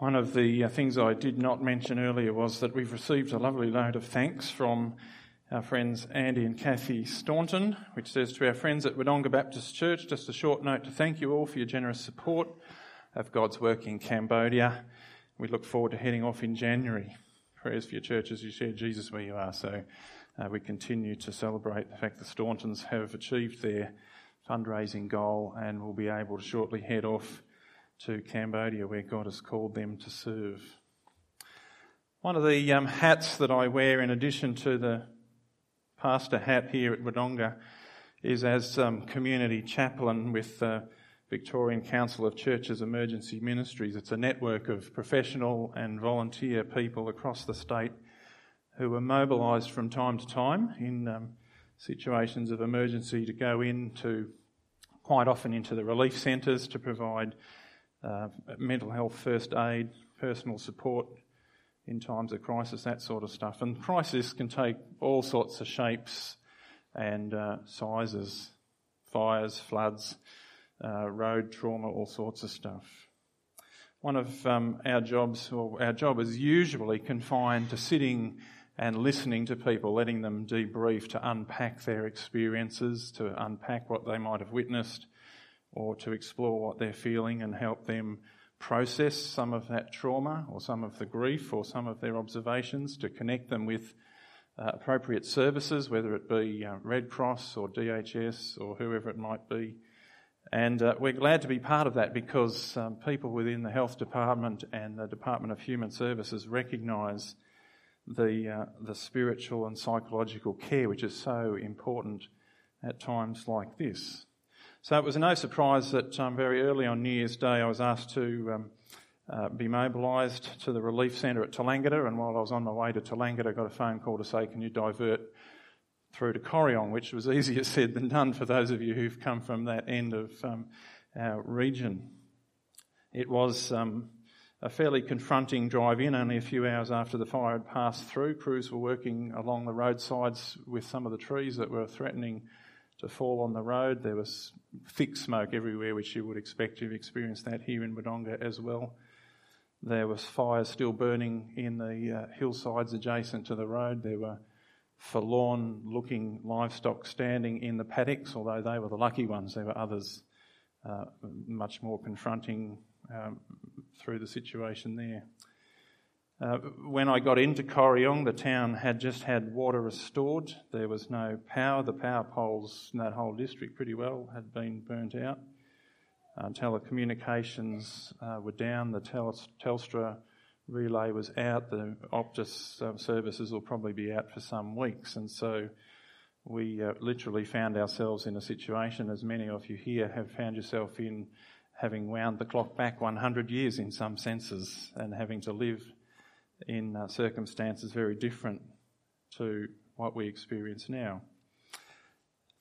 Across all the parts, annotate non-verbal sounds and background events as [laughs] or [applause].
One of the uh, things I did not mention earlier was that we've received a lovely note of thanks from our friends Andy and Kathy Staunton, which says to our friends at Wodonga Baptist Church, just a short note to thank you all for your generous support of God's work in Cambodia. We look forward to heading off in January. Prayers for your church as you share Jesus where you are. So uh, we continue to celebrate the fact the Stauntons have achieved their fundraising goal and will be able to shortly head off to Cambodia where God has called them to serve. One of the um, hats that I wear in addition to the pastor hat here at Wodonga is as um, community chaplain with the Victorian Council of Churches Emergency Ministries. It's a network of professional and volunteer people across the state who are mobilised from time to time in um, situations of emergency to go into quite often into the relief centres to provide uh, mental health first aid, personal support in times of crisis, that sort of stuff. And crisis can take all sorts of shapes and uh, sizes fires, floods, uh, road trauma, all sorts of stuff. One of um, our jobs, or our job is usually confined to sitting and listening to people, letting them debrief to unpack their experiences, to unpack what they might have witnessed, or to explore what they're feeling and help them process some of that trauma or some of the grief or some of their observations, to connect them with uh, appropriate services, whether it be uh, Red Cross or DHS or whoever it might be. And uh, we're glad to be part of that because um, people within the Health Department and the Department of Human Services recognise the, uh, the spiritual and psychological care which is so important at times like this. So it was no surprise that um, very early on New Year's Day I was asked to um, uh, be mobilised to the relief centre at Tallangatta, and while I was on my way to Tallangatta, I got a phone call to say, "Can you divert through to Corryong?" Which was [laughs] easier said than done for those of you who've come from that end of um, our region. It was um, a fairly confronting drive in, only a few hours after the fire had passed through. Crews were working along the roadsides with some of the trees that were threatening to fall on the road. There was thick smoke everywhere, which you would expect. You've experienced that here in Wodonga as well. There was fires still burning in the uh, hillsides adjacent to the road. There were forlorn looking livestock standing in the paddocks, although they were the lucky ones. There were others uh, much more confronting um, through the situation there. Uh, when I got into Corryong, the town had just had water restored. There was no power. The power poles in that whole district pretty well had been burnt out. Uh, telecommunications uh, were down. The Tel- Telstra relay was out. The Optus uh, services will probably be out for some weeks. And so we uh, literally found ourselves in a situation, as many of you here have found yourself in, having wound the clock back 100 years in some senses and having to live in uh, circumstances very different to what we experience now.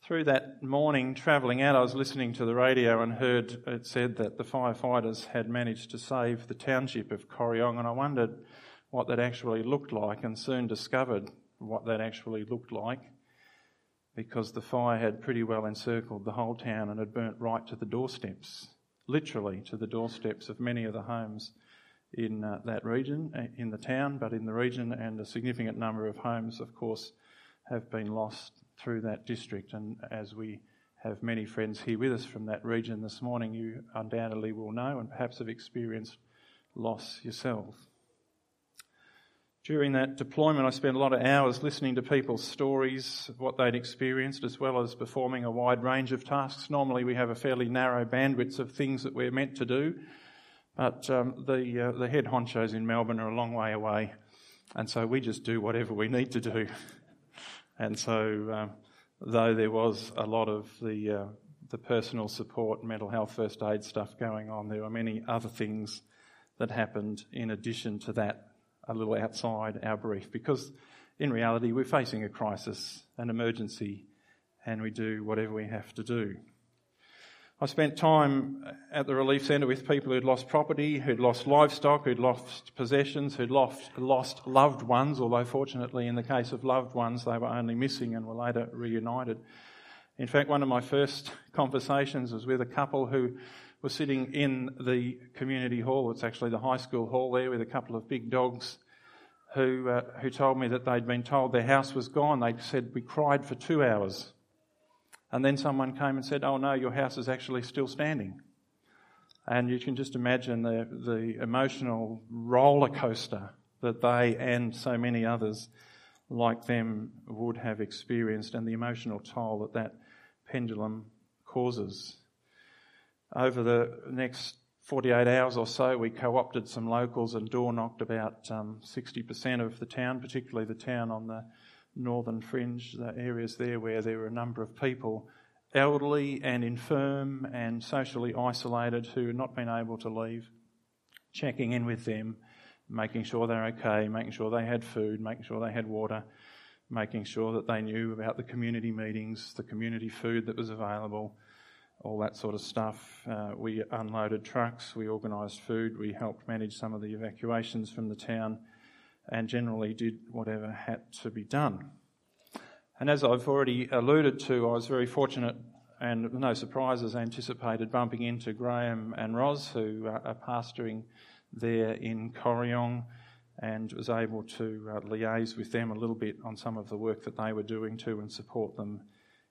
Through that morning travelling out, I was listening to the radio and heard it said that the firefighters had managed to save the township of Corryong, and I wondered what that actually looked like, and soon discovered what that actually looked like because the fire had pretty well encircled the whole town and had burnt right to the doorsteps, literally to the doorsteps of many of the homes in uh, that region, uh, in the town, but in the region, and a significant number of homes, of course, have been lost through that district. And as we have many friends here with us from that region this morning, you undoubtedly will know and perhaps have experienced loss yourself. During that deployment, I spent a lot of hours listening to people's stories, what they'd experienced, as well as performing a wide range of tasks. Normally, we have a fairly narrow bandwidth of things that we're meant to do, but um, the, uh, the head honchos in Melbourne are a long way away, and so we just do whatever we need to do. [laughs] and so, um, though there was a lot of the, uh, the personal support, mental health, first aid stuff going on, there were many other things that happened in addition to that, a little outside our brief, because in reality, we're facing a crisis, an emergency, and we do whatever we have to do. I spent time at the relief centre with people who'd lost property, who'd lost livestock, who'd lost possessions, who'd lost, lost loved ones, although fortunately in the case of loved ones they were only missing and were later reunited. In fact, one of my first [laughs] conversations was with a couple who were sitting in the community hall. It's actually the high school hall there with a couple of big dogs who, uh, who told me that they'd been told their house was gone. They said, We cried for two hours. And then someone came and said, Oh no, your house is actually still standing. And you can just imagine the, the emotional roller coaster that they and so many others like them would have experienced and the emotional toll that that pendulum causes. Over the next 48 hours or so, we co opted some locals and door knocked about um, 60% of the town, particularly the town on the northern fringe, the areas there where there were a number of people, elderly and infirm and socially isolated, who had not been able to leave, checking in with them, making sure they're okay, making sure they had food, making sure they had water, making sure that they knew about the community meetings, the community food that was available all that sort of stuff. Uh, we unloaded trucks, we organised food, we helped manage some of the evacuations from the town, and generally did whatever had to be done. And as I've already alluded to, I was very fortunate and no surprises anticipated bumping into Graham and Roz, who are pastoring there in Corryong, and was able to uh, liaise with them a little bit on some of the work that they were doing too and support them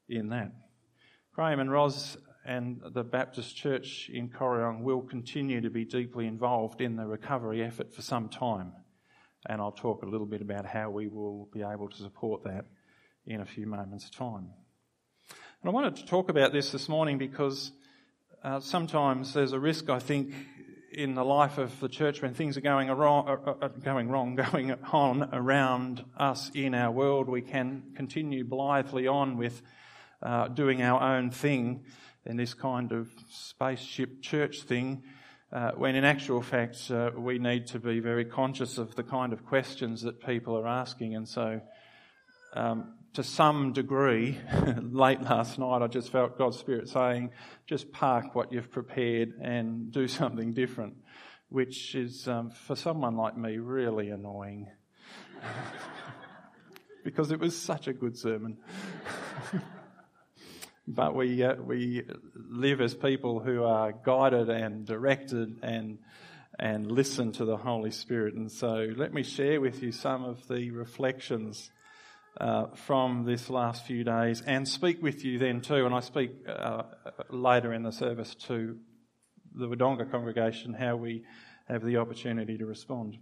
in that. Graham and Roz and the Baptist Church in Corryong will continue to be deeply involved in the recovery effort for some time. And I'll talk a little bit about how we will be able to support that in a few moments' time. And I wanted to talk about this this morning because uh, sometimes there's a risk, I think, in the life of the church when things are going wrong, uh, uh, going wrong, [laughs] going on around us in our world. We can continue blithely on with uh, doing our own thing in this kind of spaceship church thing, uh, when in actual fact uh, we need to be very conscious of the kind of questions that people are asking. And so, um, to some degree, [laughs] late last night, I just felt God's Spirit saying, just park what you've prepared and do [laughs] something different, which is, um, for someone like me, really annoying. [laughs] because it was such a good sermon. But we, uh, we live as people who are guided and directed and, and listen to the Holy Spirit. And so let me share with you some of the reflections uh, from this last few days and speak with you then too. And I speak uh, later in the service to the Wodonga congregation how we have the opportunity to respond.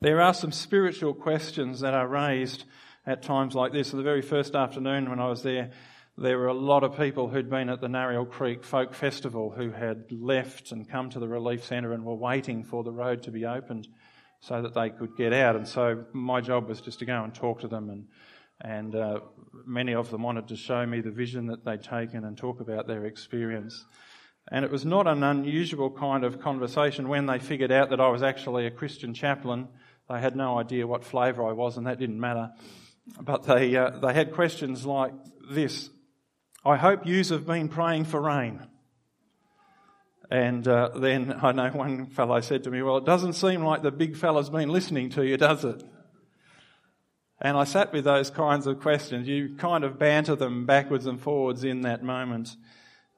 There are some spiritual questions that are raised at times like this. So the very first afternoon when I was there, there were a lot of people who'd been at the Nariel Creek Folk Festival who had left and come to the relief centre and were waiting for the road to be opened so that they could get out. And so my job was just to go and talk to them, and and uh, many of them wanted to show me the vision that they'd taken and talk about their experience. And it was not an unusual kind of conversation when they figured out that I was actually a Christian chaplain. They had no idea what flavour I was, and that didn't matter. But they uh, they had questions like this I hope yous have been praying for rain. And uh, then I know one fellow said to me, Well, it doesn't seem like the big fella's been listening to you, does it? And I sat with those kinds of questions. You kind of banter them backwards and forwards in that moment.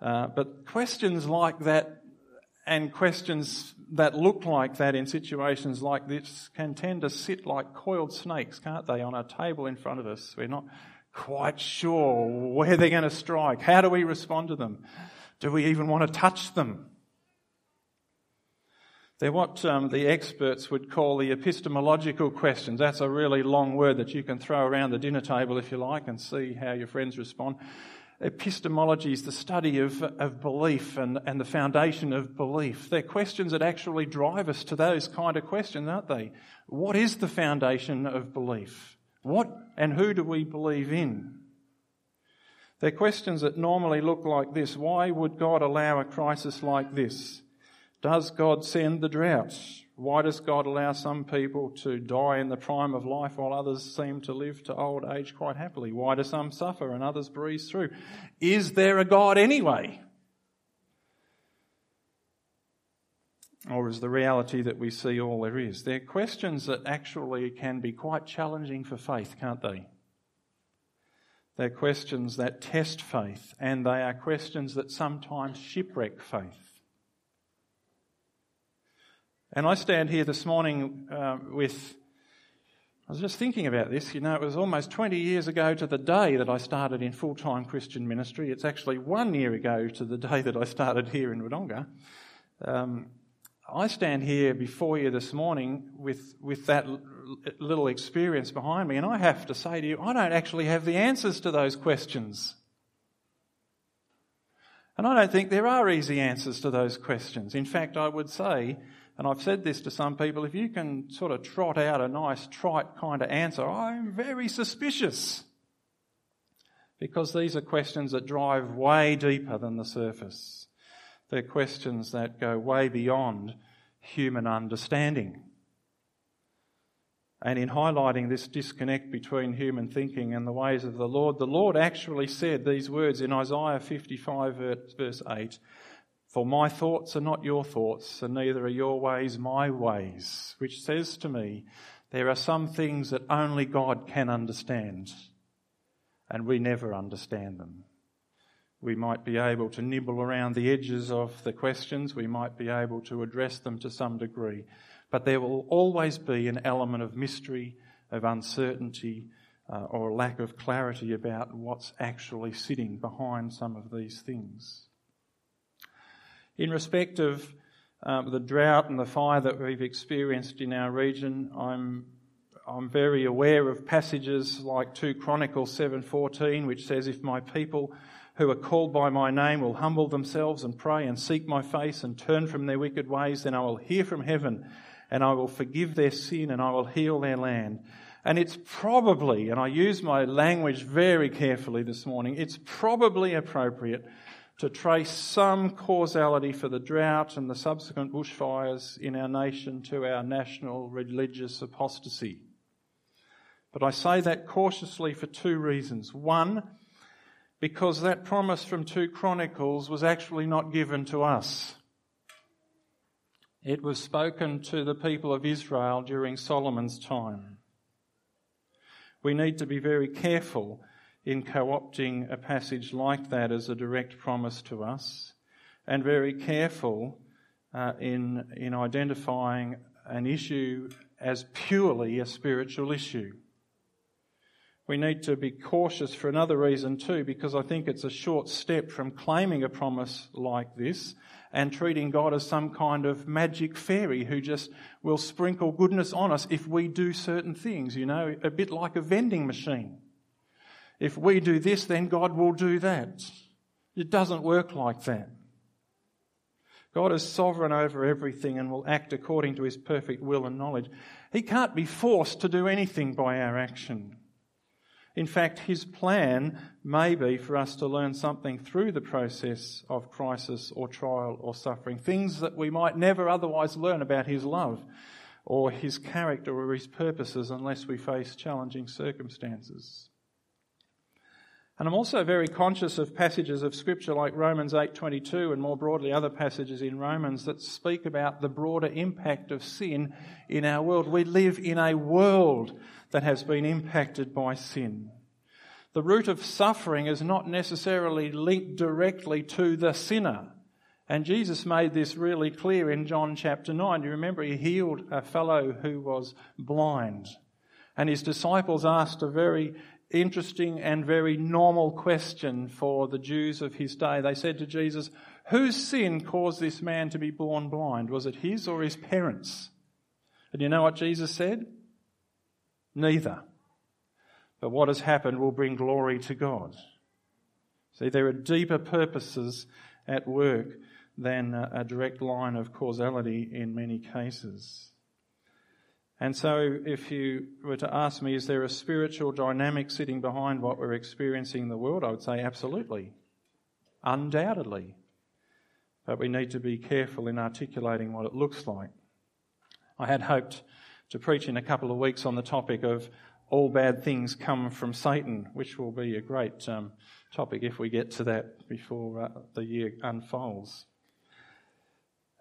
Uh, but questions like that and questions that look like that in situations like this can tend to sit like coiled snakes, can't they, on a table in front of us? We're not quite sure where they're going to strike. How do we respond to them? Do we even want to touch them? They're what um, the experts would call the epistemological questions. That's a really long word that you can throw around the dinner table if you like and see how your friends respond. Epistemology is the study of, of belief and, and the foundation of belief. They're questions that actually drive us to those kind of questions, aren't they? What is the foundation of belief? What and who do we believe in? They're questions that normally look like this. Why would God allow a crisis like this? Does God send the droughts? Why does God allow some people to die in the prime of life while others seem to live to old age quite happily? Why do some suffer and others breeze through? Is there a God anyway? Or is the reality that we see all there is? They're questions that actually can be quite challenging for faith, can't they? They're questions that test faith, and they are questions that sometimes shipwreck faith. And I stand here this morning uh, with. I was just thinking about this. You know, it was almost 20 years ago to the day that I started in full time Christian ministry. It's actually one year ago to the day that I started here in Wodonga. Um, I stand here before you this morning with, with that little experience behind me, and I have to say to you, I don't actually have the answers to those questions. And I don't think there are easy answers to those questions. In fact, I would say, and I've said this to some people, if you can sort of trot out a nice, trite kind of answer, I'm very suspicious. Because these are questions that drive way deeper than the surface. They're questions that go way beyond human understanding. And in highlighting this disconnect between human thinking and the ways of the Lord, the Lord actually said these words in Isaiah 55, verse 8 For my thoughts are not your thoughts, and neither are your ways my ways, which says to me, there are some things that only God can understand, and we never understand them. We might be able to nibble around the edges of the questions, we might be able to address them to some degree but there will always be an element of mystery, of uncertainty, uh, or lack of clarity about what's actually sitting behind some of these things. In respect of um, the drought and the fire that we've experienced in our region, I'm I'm very aware of passages like 2 Chronicles 7:14 which says if my people who are called by my name will humble themselves and pray and seek my face and turn from their wicked ways then I will hear from heaven and I will forgive their sin and I will heal their land. And it's probably, and I use my language very carefully this morning, it's probably appropriate to trace some causality for the drought and the subsequent bushfires in our nation to our national religious apostasy. But I say that cautiously for two reasons. One, because that promise from 2 Chronicles was actually not given to us. It was spoken to the people of Israel during Solomon's time. We need to be very careful in co opting a passage like that as a direct promise to us, and very careful uh, in, in identifying an issue as purely a spiritual issue. We need to be cautious for another reason too, because I think it's a short step from claiming a promise like this and treating God as some kind of magic fairy who just will sprinkle goodness on us if we do certain things, you know, a bit like a vending machine. If we do this, then God will do that. It doesn't work like that. God is sovereign over everything and will act according to his perfect will and knowledge. He can't be forced to do anything by our action. In fact, his plan may be for us to learn something through the process of crisis or trial or suffering, things that we might never otherwise learn about his love or his character or his purposes unless we face challenging circumstances. And I'm also very conscious of passages of scripture like Romans 8:22 and more broadly other passages in Romans that speak about the broader impact of sin in our world. We live in a world that has been impacted by sin. The root of suffering is not necessarily linked directly to the sinner. And Jesus made this really clear in John chapter 9. You remember he healed a fellow who was blind. And his disciples asked a very interesting and very normal question for the Jews of his day. They said to Jesus, Whose sin caused this man to be born blind? Was it his or his parents? And you know what Jesus said? Neither. But what has happened will bring glory to God. See, there are deeper purposes at work than a direct line of causality in many cases. And so, if you were to ask me, is there a spiritual dynamic sitting behind what we're experiencing in the world? I would say absolutely. Undoubtedly. But we need to be careful in articulating what it looks like. I had hoped to preach in a couple of weeks on the topic of all bad things come from Satan, which will be a great um, topic if we get to that before uh, the year unfolds.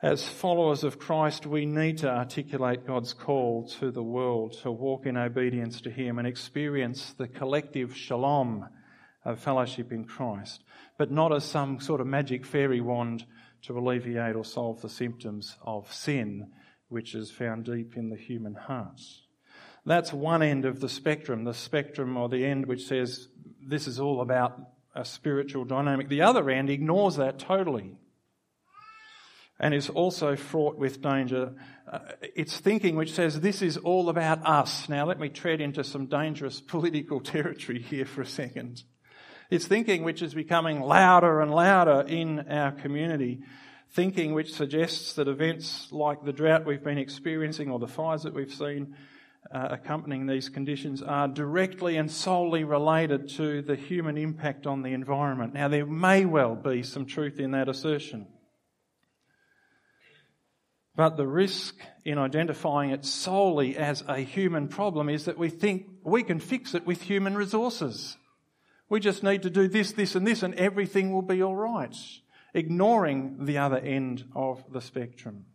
As followers of Christ, we need to articulate God's call to the world to walk in obedience to Him and experience the collective shalom of fellowship in Christ, but not as some sort of magic fairy wand to alleviate or solve the symptoms of sin, which is found deep in the human hearts. That's one end of the spectrum, the spectrum or the end which says this is all about a spiritual dynamic. The other end ignores that totally and is also fraught with danger. Uh, it's thinking which says this is all about us. Now, let me tread into some dangerous [laughs] political territory here for a second. It's thinking which is becoming louder and louder in our community. Thinking which suggests that events like the drought we've been experiencing or the fires that we've seen uh, accompanying these conditions are directly and solely related to the human impact on the environment. Now, there may well be some truth in that assertion. But the risk in identifying it solely as a human problem is that we think we can fix it with human resources. We just need to do this, this, and this, and everything will be all right, ignoring the other end of the spectrum.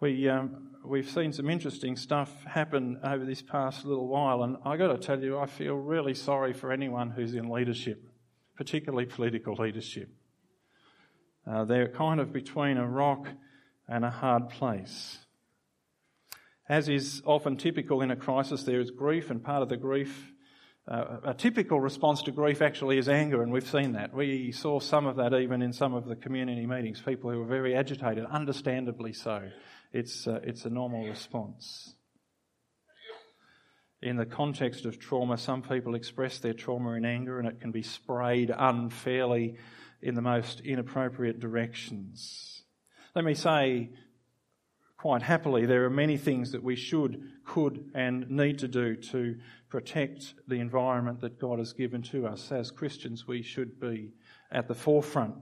We, um, we've seen some interesting stuff happen over this past little while, and i got to tell you, I feel really sorry for anyone who's in leadership, particularly political leadership. Uh, they're kind of between a rock and a hard place. As is often typical in a crisis, there is grief, and part of the grief, uh, a typical response to grief actually is anger, and we've seen that. We saw some of that even in some of the community meetings, people who were very agitated, understandably so. It's, uh, it's a normal response. In the context of trauma, some people express their trauma in anger, and it can be sprayed unfairly in the most inappropriate directions. Let me say quite happily, there are many things that we should, could, and need to do to protect the environment that God has given to us. As Christians, we should be at the forefront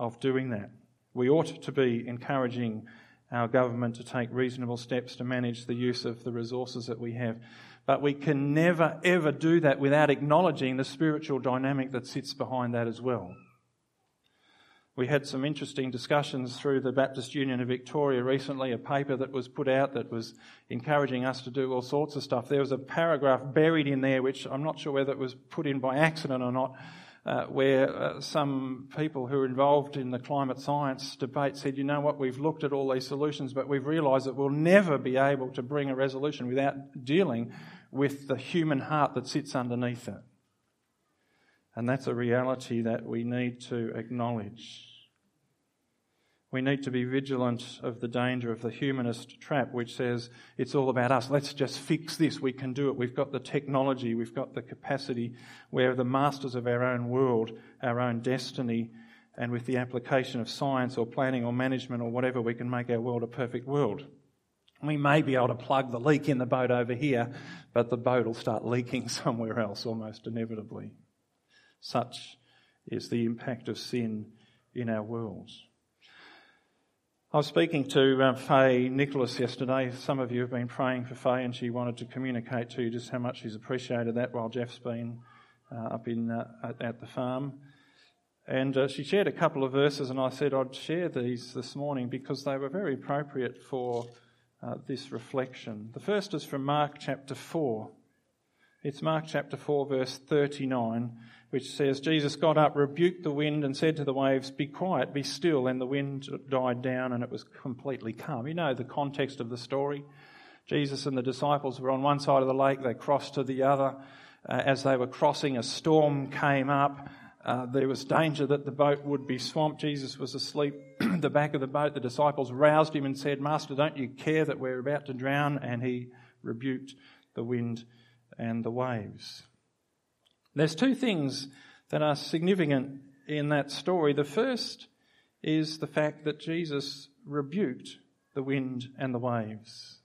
of doing that. We ought to be encouraging our government to take reasonable steps to manage the use of the resources that we have. But we can never, ever do that without acknowledging the spiritual dynamic that sits behind that as well. We had some interesting discussions through the Baptist Union of Victoria recently, a paper that was put out that was encouraging us to do all sorts of stuff. There was a paragraph buried in there, which I'm not sure whether it was put in by accident or not, uh, where uh, some people who are involved in the climate science debate said, you know what, we've looked at all these solutions, but we've realised that we'll never be able to bring a resolution without dealing with the human heart that sits underneath it. And that's a reality that we need to acknowledge. We need to be vigilant of the danger of the humanist trap, which says it's all about us. Let's just fix this. We can do it. We've got the technology. We've got the capacity. We're the masters of our own world, our own destiny. And with the application of science or planning or management or whatever, we can make our world a perfect world. We may be able to plug the leak in the boat over here, but the boat will start leaking [laughs] somewhere else almost inevitably. Such is the impact of sin in our world. I was speaking to uh, Faye Nicholas yesterday. Some of you have been praying for Faye, and she wanted to communicate to you just how much she's appreciated that while Jeff's been uh, up in uh, at, at, the farm. And uh, she shared a couple of verses, and I said I'd share these this morning because they were very appropriate for uh, this reflection. The first is from Mark chapter 4. It's Mark chapter 4, verse 39 which says, Jesus got up, rebuked the wind, and said to the waves, Be quiet, be still. And the wind died down and it was completely calm. You know the context of the story. Jesus and the disciples were on one side of the lake, they crossed to the other. Uh, as they were crossing, a storm came up. Uh, there was danger that the boat would be swamped. Jesus was asleep at [clears throat] the back of the boat. The disciples roused him and said, Master, don't you care that we're about to drown? And he rebuked the wind and the waves. There's two things that are significant in that story. The first is the fact that Jesus rebuked the wind and the waves.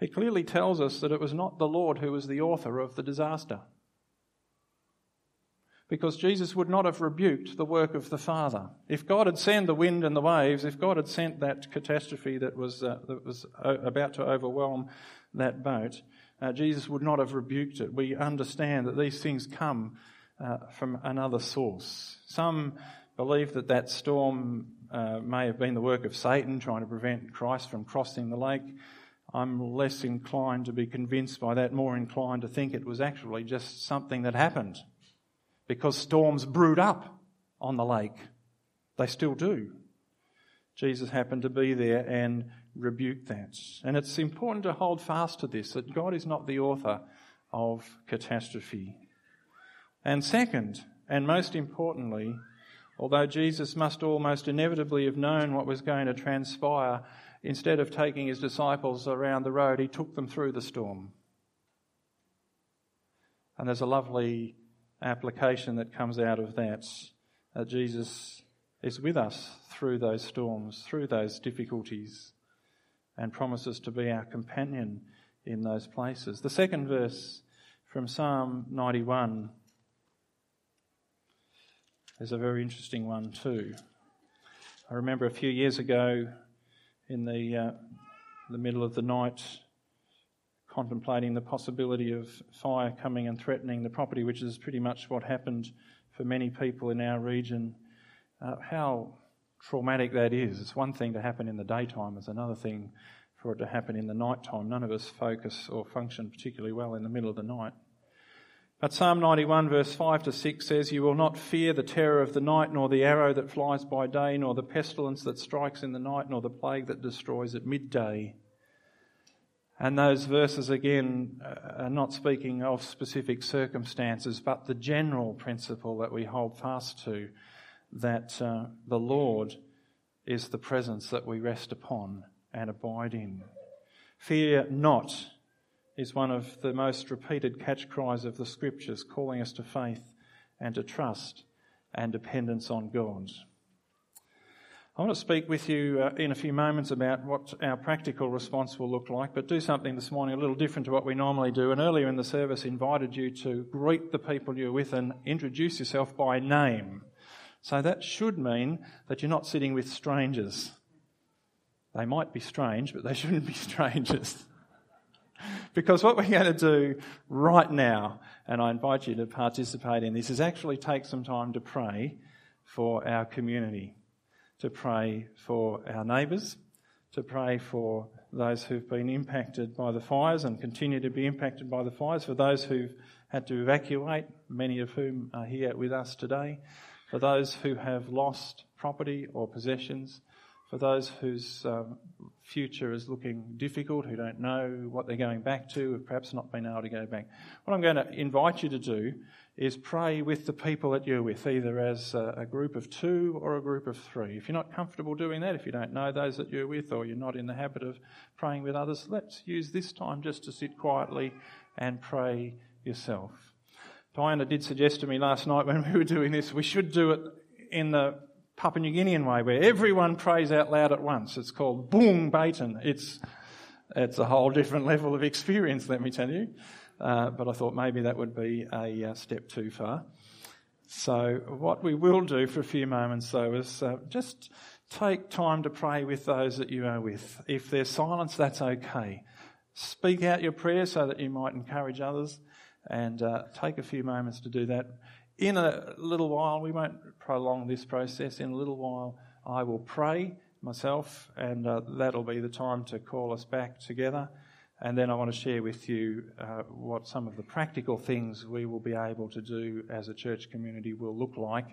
It clearly tells us that it was not the Lord who was the author of the disaster. Because Jesus would not have rebuked the work of the Father. If God had sent the wind and the waves, if God had sent that catastrophe that was, uh, that was uh, about to overwhelm that boat, uh, Jesus would not have rebuked it. We understand that these things come uh, from another source. Some believe that that storm uh, may have been the work of Satan trying to prevent Christ from crossing the lake. I'm less inclined to be convinced by that, more inclined to think it was actually just something that happened because storms brewed up on the lake. They still do. Jesus happened to be there and rebuked that. And it's important to hold fast to this that God is not the author of catastrophe. And second, and most importantly, although Jesus must almost inevitably have known what was going to transpire, instead of taking his disciples around the road, he took them through the storm. And there's a lovely application that comes out of that. that Jesus is with us through those storms, through those difficulties, and promises to be our companion in those places. The second verse from Psalm 91 is a very interesting one, too. I remember a few years ago in the, uh, the middle of the night contemplating the possibility of fire coming and threatening the property, which is pretty much what happened for many people in our region. Uh, how traumatic that is. It's one thing to happen in the daytime, it's another thing for it to happen in the night time. None of us focus or function particularly well in the middle of the night. But Psalm 91 verse 5 to 6 says, You will not fear the terror of the night, nor the arrow that flies by day, nor the pestilence that strikes in the night, nor the plague that destroys at midday. And those verses again uh, are not speaking of specific circumstances, but the general principle that we hold fast to that uh, the Lord is the presence that we rest upon and abide in. Fear not is one of the most repeated catch cries of the scriptures, calling us to faith and to trust and dependence on God. I want to speak with you uh, in a few moments about what our practical response will look like, but do something this morning a little different to what we normally do. And earlier in the service, invited you to greet the people you're with and introduce yourself by name. So that should mean that you're not sitting with strangers. They might be strange, but they [laughs] shouldn't be strangers. [laughs] because what we're going to do right now, and I invite you to participate in this, is actually take some time to pray for our community to pray for our neighbours, to pray for those who've been impacted by the fires and continue to be impacted by the fires, for those who've had to evacuate, many of whom are here with us today, for those who have lost property or possessions, for those whose um, future is looking difficult, who don't know what they're going back to, have perhaps not been able to go back. What I'm going to invite you to do is pray with the people that you're with, either as a, group of two or a group of three. If you're not comfortable doing that, if you don't know those that you're with, or you're not in the habit of praying with others, let's use this time just to sit quietly and pray yourself. Diana did suggest to me last night when we were doing this, we should do it in the Papua New Guinean way, where everyone prays out loud at once. It's called Boom Baton. It's, it's a whole different level of experience, let me tell you. Uh, but I thought maybe that would be a uh, step too far. So, what we will do for a few moments, though, is uh, just take time to pray with those that you are with. If there's silence, that's okay. Speak out your prayer so that you might encourage others, and uh, take a few moments to do that. In a little while, we won't prolong this process. In a little while, I will pray myself, and uh, that'll be the time to call us back together. And then I want to share with you uh, what some of the practical things we will be able to do as a church community will look like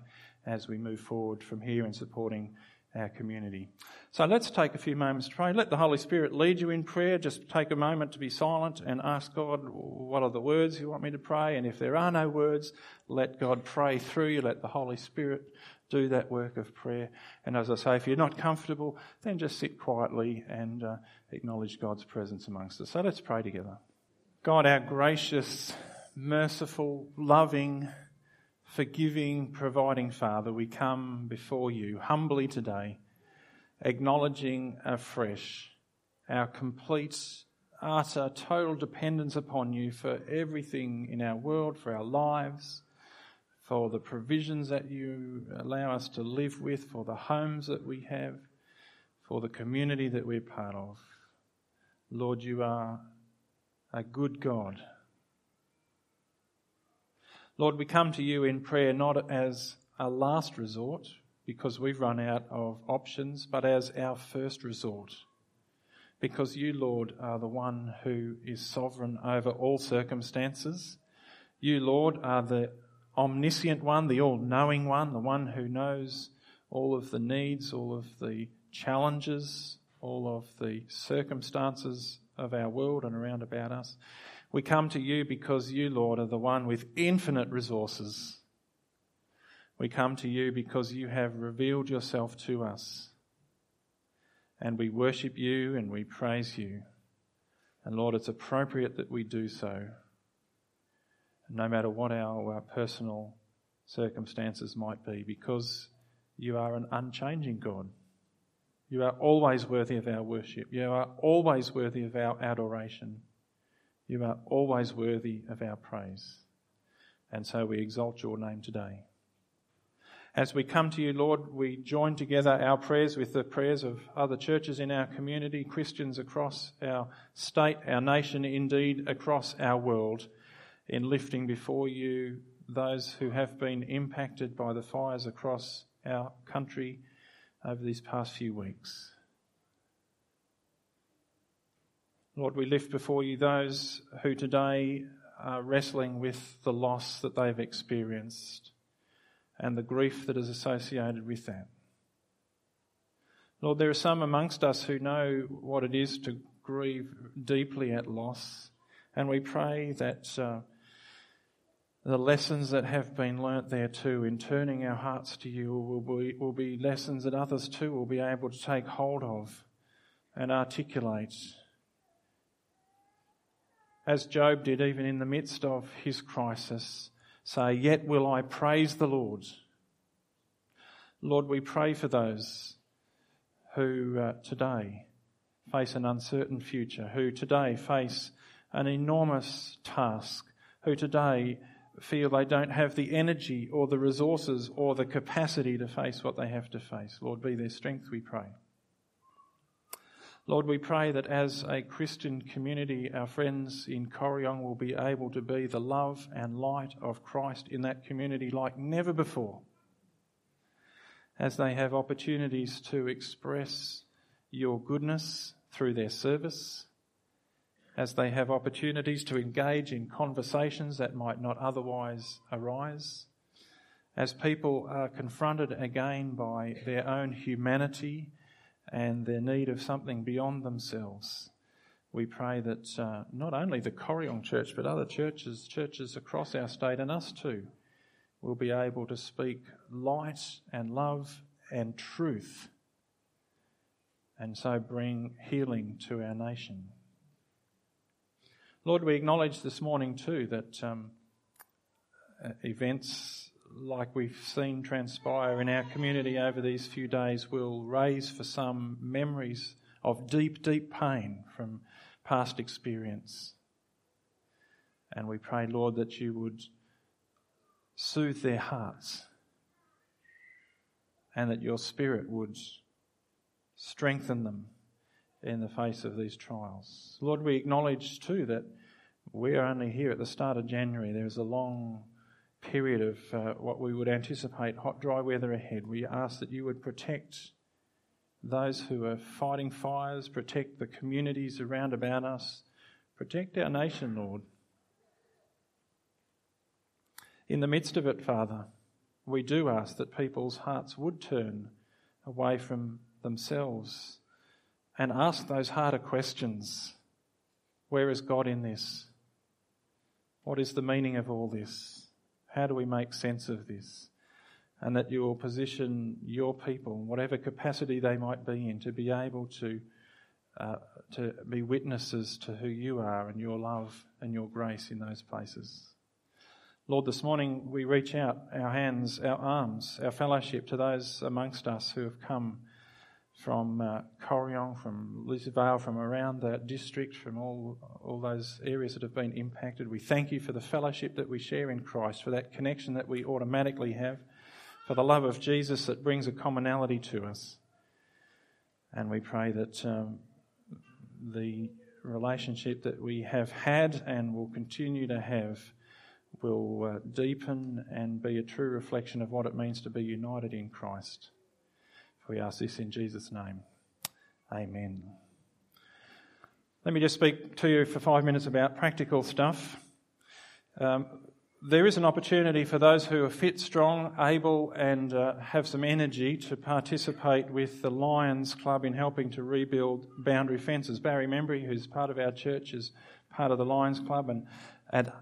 as we move forward from here in supporting our community. So let's take a few moments to pray. Let the Holy Spirit lead you in prayer. Just take a moment to be silent and ask God, what are the words you want me to pray? And if there are no words, let God pray through you. Let the Holy Spirit do that work of prayer. And as I say, if you're not comfortable, then just sit quietly and uh, acknowledge God's presence amongst us. So let's pray together. God, our gracious, merciful, loving, forgiving, providing Father, we come before you humbly today, acknowledging afresh our complete, utter, total dependence upon you for everything in our world, for our lives for the provisions that you allow us to live with, for the homes that we have, for the community that we're part of. Lord, you are a good God. Lord, we come to you in prayer not as a last resort because we've run out of options, but as our first resort. because you, Lord, are the one who is sovereign over all circumstances. You, Lord, are the omniscient one, the all knowing one, the one who knows all of the needs, all of the challenges, all of the circumstances of our world and around about us. We come to you because you, Lord, are the one with infinite resources. We come to you because you have revealed yourself to us. And we worship you and we praise you. And Lord, it's appropriate that we do so. No matter what our, our personal circumstances might be, because you are an unchanging God. You are always worthy of our worship. You are always worthy of our adoration. You are always worthy of our praise. And so we exalt your name today. As we come to you, Lord, we join together our prayers with the prayers of other churches in our community, Christians across our state, our nation, indeed across our world, in lifting before you those who have been impacted by the fires across our country over these past few weeks. Lord, we lift before you those who today are wrestling with the loss that they've experienced and the grief that is associated with that. Lord, there are some amongst us who know what it is to grieve deeply at loss, and we pray that uh, the lessons that have been learnt there too in turning our hearts to you will be, will be lessons that others too will be able to take hold of and articulate as Job did, even in the midst of his crisis, say, Yet will I praise the Lord. Lord, we pray for those who uh, today face an uncertain future, who today face an enormous task, who today feel they don't have the energy or the resources or the capacity to face what they have to face. Lord, be their strength, we pray. Lord, we pray that as a Christian community, our friends in Corryong will be able to be the love and light of Christ in that community like never before. As they have opportunities to express your goodness through their service, as they have opportunities to engage in conversations that might not otherwise arise, as people are confronted again by their own humanity and their need of something beyond themselves. We pray that uh, not only the Corryong Church, but other churches, churches across our state, and us too, will be able to speak light and love and truth, and so bring healing to our nation. Lord, we acknowledge this morning too that um, uh, events like we've seen transpire in our community over these few days, will raise for some memories of deep, deep pain from past experience. And we pray, Lord, that you would soothe their hearts and that your Spirit would strengthen them in the face of these trials. Lord, we acknowledge too that we are only here at the start of January. There is a long period of uh, what we would anticipate hot, dry weather ahead, we ask that you would protect those who are fighting fires, protect the communities around about us, protect our nation, Lord. In the midst of it, Father, we do ask that people's hearts would turn away from themselves and ask those harder questions. Where is God in this? What is the meaning of all this? How do we make sense of this? And that you will position your people, whatever capacity they might be in, to be able to, uh, to be witnesses to who you are and your love and your grace in those places. Lord, this morning we reach out our hands, our arms, our fellowship to those amongst us who have come from uh, Corryong, from Lisvale, from around that district, from all, all those areas that have been impacted. We thank you for the fellowship that we share in Christ, for that connection that we automatically have, for the love of Jesus that brings a commonality to us. And we pray that um, the relationship that we have had and will continue to have will uh, deepen and be a true reflection of what it means to be united in Christ. We ask this in Jesus' name. Amen. Let me just speak to you for five minutes about practical stuff. Um, there is an opportunity for those who are fit, strong, able, and uh, have some energy to participate with the Lions Club in helping to rebuild boundary fences. Barry Membry, who's part of our church, is part of the Lions Club and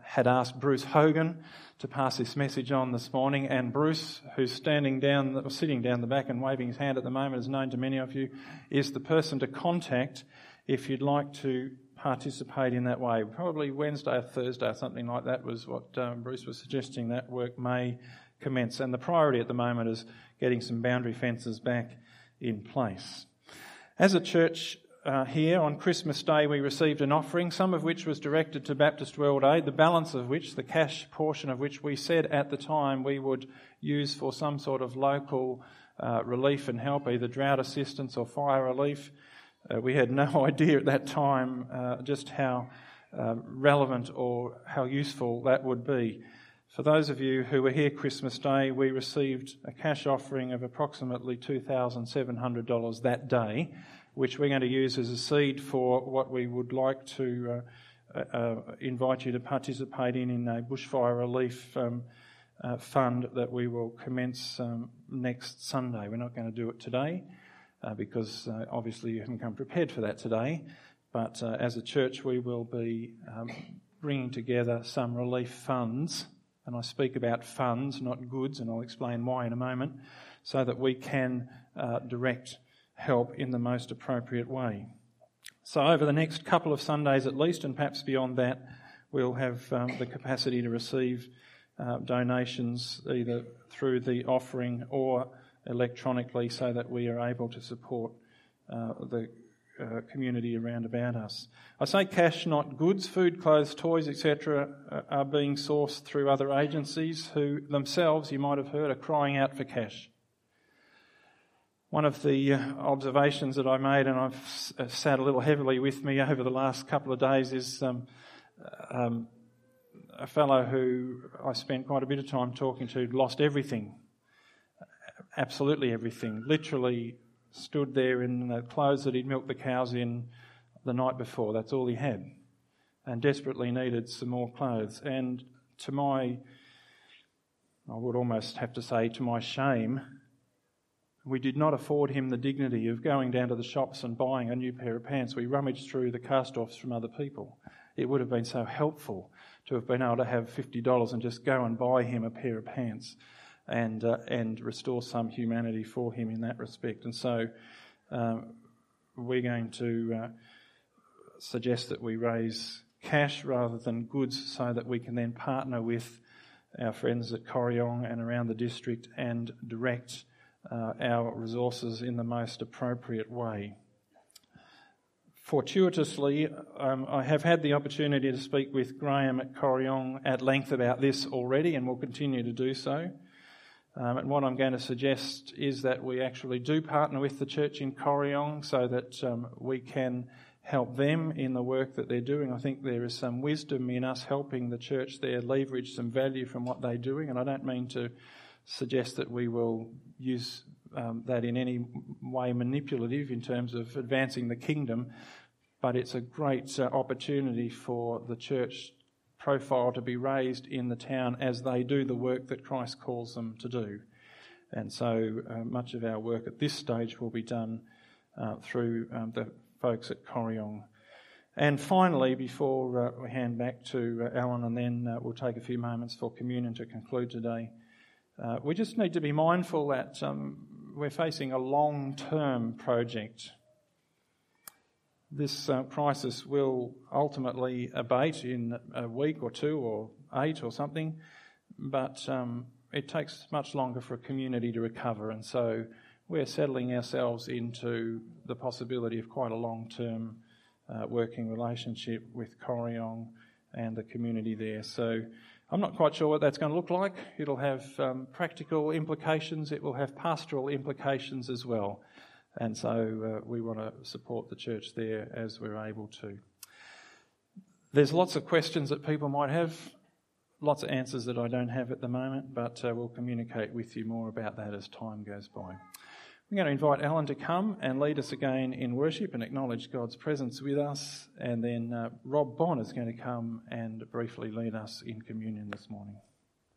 had asked Bruce Hogan to pass this message on this morning. And Bruce, who's standing down, or sitting down the back and waving his hand at the moment, is known to many of you, is the person to contact if you'd like to participate in that way. Probably Wednesday or Thursday or something like that was what um, Bruce was suggesting that work may commence. And the priority at the moment is getting some boundary fences back in place. As a church uh, here on Christmas Day, we received an offering, some of which was directed to Baptist World Aid, the balance of which, the cash portion of which we said at the time we would use for some sort of local uh, relief and help, either drought assistance or fire relief. Uh, we had no [laughs] idea at that time uh, just how uh, relevant or how useful that would be. For those of you who were here Christmas Day, we received a cash offering of approximately $2,700 that day, which we're going to use as a seed for what we would like to uh, uh, invite you to participate in in a bushfire relief um, uh, fund that we will commence um, next Sunday. We're not going to do it today uh, because uh, obviously you haven't come prepared for that today. But uh, as a church, we will be um, bringing together some relief funds, and I speak about funds, not goods, and I'll explain why in a moment, so that we can direct help in the most appropriate way. So, over the next couple of Sundays at least, and perhaps beyond that, we'll have um, the capacity to receive uh, donations either through the offering or electronically so that we are able to support uh, the uh, community around about us. I say cash, not goods. Food, clothes, toys, etc., uh, are being sourced through other agencies who themselves, you might have heard, are crying out for cash. One of the uh, observations that I made, and I've uh, sat a little heavily with me over the last couple of days, is um, um, a fellow who I spent quite a bit of time talking to lost everything absolutely everything. Literally stood there in the clothes that he'd milked the cows in the night before. That's all he had. And desperately needed some more clothes. And to my, I would almost have to say, to my shame, we did not afford him the dignity of going down to the shops and buying a new pair of pants. We rummaged through the cast offs from other people. It would have been so helpful to have been able to have $50 and just go and buy him a pair of pants and, uh, and restore some humanity for him in that respect. And so um, we're going to uh, suggest that we raise cash rather than goods so that we can then partner with our friends at Corryong and around the district and direct uh, our resources in the most appropriate way. Fortuitously, um, I have had the opportunity to speak with Graham at Corryong at length about this already and will continue to do so. Um, and what I'm going to suggest is that we actually do partner with the church in Corryong so that um, we can help them in the work that they're doing. I think there is some wisdom in us helping the church there leverage some value from what they're doing. And I don't mean to suggest that we will use um, that in any way manipulative in terms of advancing the kingdom, but it's a great uh, opportunity for the church profile to be raised in the town as they do the work that Christ calls them to do. And so uh, much of our work at this stage will be done uh, through um, the folks at Corryong. And finally, before uh, we hand back to uh, Alan, and then uh, we'll take a few moments for communion to conclude today, uh, we just need to be mindful that um, we're facing a long term project this uh, crisis will ultimately abate in a week or two or eight or something, but um, it takes much longer for a community to recover, and so we're settling ourselves into the possibility of quite a long term uh, working relationship with Corryong and the community there. So I'm not quite sure what that's going to look like. It'll have um, practical implications, it will have pastoral implications as well. And so uh, we want to support the church there as we're able to. There's lots of questions that people might have, lots of answers that I don't have at the moment, but uh, we'll communicate with you more about that as time goes by. I'm going to invite Alan to come and lead us again in worship and acknowledge God's presence with us. And then uh, Rob Bond is going to come and briefly lead us in communion this morning.